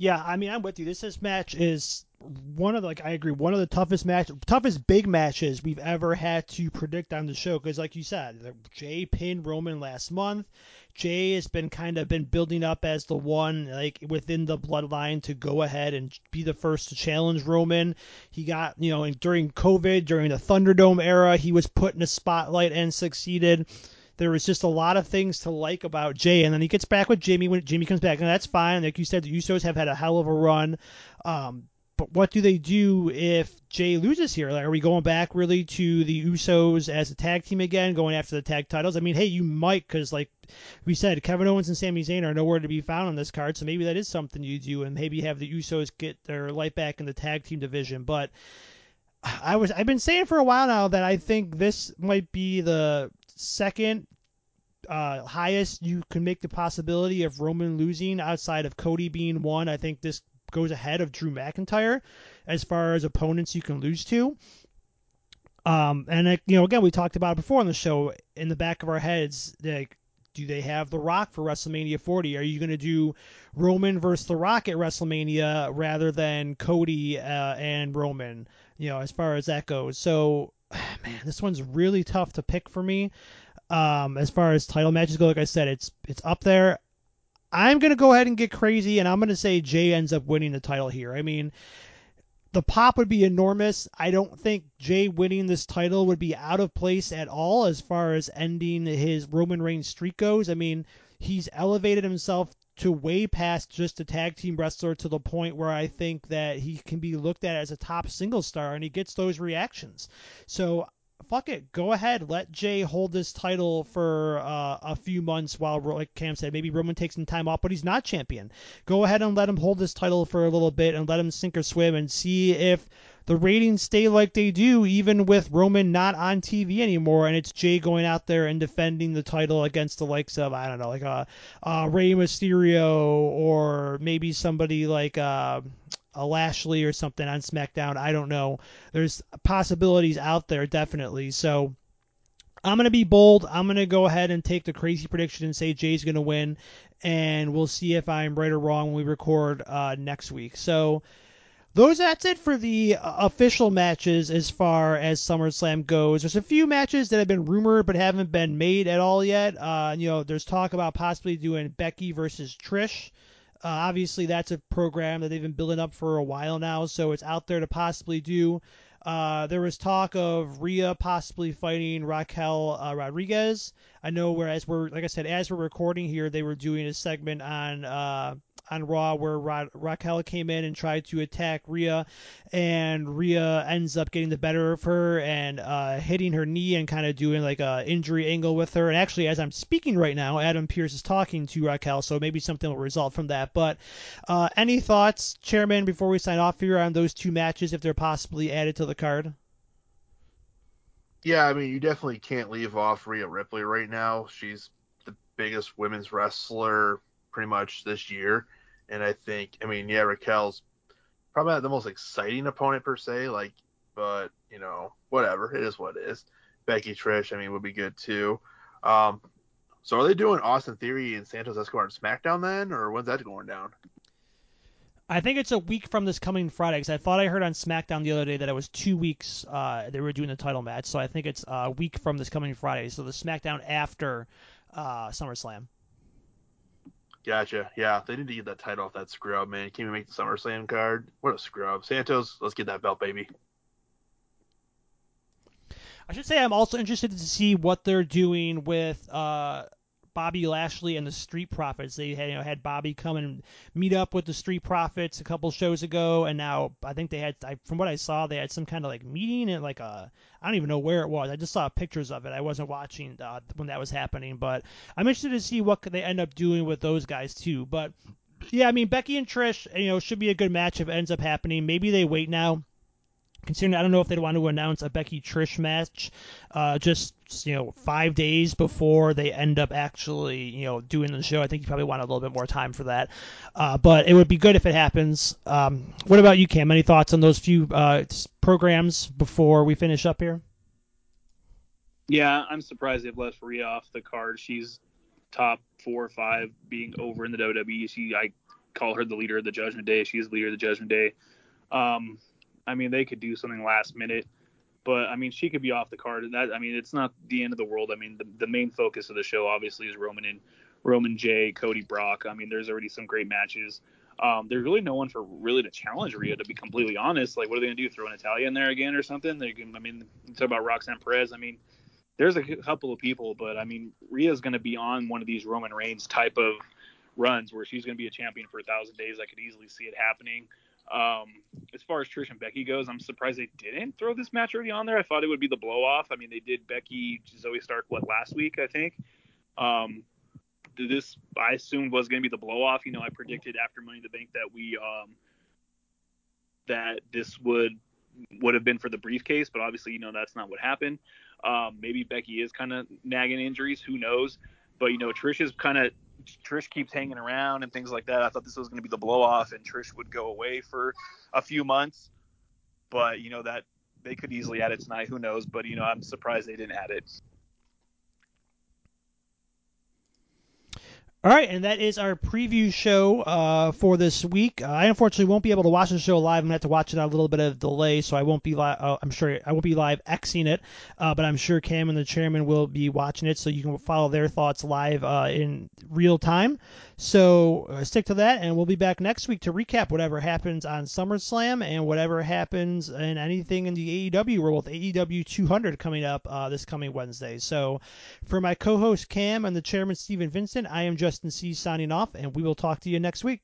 [SPEAKER 1] Yeah, I mean, I'm with you. This this match is one of the, like I agree, one of the toughest match, toughest big matches we've ever had to predict on the show. Because like you said, Jey pinned Roman last month. Jey has been kind of been building up as the one like within the bloodline to go ahead and be the first to challenge Roman. He got you know during COVID, during the Thunderdome era, he was put in a spotlight and succeeded there was just a lot of things to like about Jey, and then he gets back with Jimmy when Jimmy comes back, and that's fine. Like you said, the Usos have had a hell of a run. Um, but what do they do if Jey loses here? Like, are we going back really to the Usos as a tag team again, going after the tag titles? I mean, hey, you might, because like we said, Kevin Owens and Sami Zayn are nowhere to be found on this card, so maybe that is something you do, and maybe have the Usos get their light back in the tag team division. But I was I've been saying for a while now that I think this might be the second uh, highest you can make the possibility of Roman losing outside of Cody being one. I think this goes ahead of Drew McIntyre as far as opponents you can lose to. Um, and you know, again, we talked about it before on the show. In the back of our heads, like, do they have The Rock for WrestleMania 40? Are you going to do Roman versus The Rock at WrestleMania rather than Cody uh, and Roman? You know, as far as that goes. So, man, this one's really tough to pick for me. Um, as far as title matches go, like I said, it's it's up there. I'm gonna go ahead and get crazy, and I'm gonna say Jey ends up winning the title here. I mean, the pop would be enormous. I don't think Jey winning this title would be out of place at all as far as ending his Roman Reigns streak goes. I mean, he's elevated himself to way past just a tag team wrestler to the point where I think that he can be looked at as a top single star and he gets those reactions. So fuck it, go ahead, let Jey hold this title for uh, a few months while, like Cam said, maybe Roman takes some time off, but he's not champion. Go ahead and let him hold this title for a little bit and let him sink or swim and see if the ratings stay like they do, even with Roman not on TV anymore, and it's Jey going out there and defending the title against the likes of I don't know, like a uh, uh, Rey Mysterio or maybe somebody like uh, a Lashley or something on SmackDown. I don't know. There's possibilities out there definitely. So I'm gonna be bold. I'm gonna go ahead and take the crazy prediction and say Jey's gonna win, and we'll see if I'm right or wrong when we record uh, next week. So those that's it for the uh, official matches as far as SummerSlam goes. There's a few matches that have been rumored but haven't been made at all yet. Uh, you know, there's talk about possibly doing Becky versus Trish. Uh, obviously, that's a program that they've been building up for a while now, so it's out there to possibly do. Uh, there was talk of Rhea possibly fighting Raquel uh, Rodriguez. I know, whereas we're like I said, as we're recording here, they were doing a segment on uh, on Raw where Ra- Raquel came in and tried to attack Rhea, and Rhea ends up getting the better of her and uh, hitting her knee and kind of doing like a injury angle with her. And actually, as I'm speaking right now, Adam Pearce is talking to Raquel, so maybe something will result from that. But uh, any thoughts, Chairman, before we sign off here on those two matches, if they're possibly added to the card?
[SPEAKER 2] Yeah, I mean, you definitely can't leave off Rhea Ripley right now. She's the biggest women's wrestler pretty much this year. And I think, I mean, yeah, Raquel's probably not the most exciting opponent per se, like, but you know, whatever, it is what it is. Becky Trish, I mean, would be good too. Um, so are they doing Austin Theory and Santos Escobar on SmackDown then, or when's that going down?
[SPEAKER 1] I think it's a week from this coming Friday because I thought I heard on SmackDown the other day that it was two weeks uh, they were doing the title match. So I think it's a week from this coming Friday. So the SmackDown after uh, SummerSlam.
[SPEAKER 2] Gotcha. Yeah, they need to get that title off that scrub, man. Can't even make the SummerSlam card. What a scrub. Santos, let's get that belt, baby.
[SPEAKER 1] I should say I'm also interested to see what they're doing with uh, Bobby Lashley and the Street Profits. They had, you know, had Bobby come and meet up with the Street Profits a couple shows ago, and now I think they had, I, from what I saw, they had some kind of like meeting and like a, I don't even know where it was. I just saw pictures of it. I wasn't watching uh, when that was happening, but I'm interested to see what they end up doing with those guys too. But yeah, I mean Becky and Trish, you know, should be a good match if it ends up happening. Maybe they wait now considering I don't know if they'd want to announce a Becky Trish match uh, just you know five days before they end up actually you know doing the show. I think you probably want a little bit more time for that, uh, but it would be good if it happens. Um, what about you, Cam? Any thoughts on those few uh, programs before we finish up here?
[SPEAKER 3] Yeah, I'm surprised they've left Rhea off the card. She's top four or five being over in the WWE. She, I call her the leader of the Judgment Day. She's the leader of the Judgment Day. Um, I mean, they could do something last minute, but I mean, she could be off the card. And that, I mean, it's not the end of the world. I mean, the, the main focus of the show obviously is Roman and Roman Jey, Cody Brock. I mean, there's already some great matches. Um, there's really no one for really to challenge Rhea, to be completely honest. Like, what are they gonna do? Throw Natalya in there again or something? They can. I mean, talk about Roxanne Perez. I mean, there's a couple of people, but I mean, Rhea's gonna be on one of these Roman Reigns type of runs where she's gonna be a champion for a thousand days. I could easily see it happening. Um, as far as Trish and Becky goes, I'm surprised they didn't throw this match early on there. I thought it would be the blow off. I mean, they did Becky Zoey Stark what last week, I think. Um, this I assumed was going to be the blow off. You know, I predicted after Money in the Bank that we um, that this would would have been for the briefcase, but obviously, you know, that's not what happened. Um, maybe Becky is kind of nagging injuries. Who knows? But you know, Trish is kind of Trish keeps hanging around and things like that. I thought this was going to be the blow off, and Trish would go away for a few months. But you know that they could easily add it tonight. Who knows? But you know, I'm surprised they didn't add it.
[SPEAKER 1] All right, and that is our preview show uh, for this week. I unfortunately won't be able to watch the show live. I'm gonna have to watch it on a little bit of delay, so I won't be live. Uh, I'm sure I won't be live Xing it, uh, but I'm sure Cam and the chairman will be watching it, so you can follow their thoughts live uh, in real time. So uh, stick to that, and we'll be back next week to recap whatever happens on SummerSlam and whatever happens in anything in the AEW world with AEW 200 coming up this coming Wednesday. So for my co-host Cam and the chairman Steven Vincent, I am Justin C signing off, and we will talk to you next week.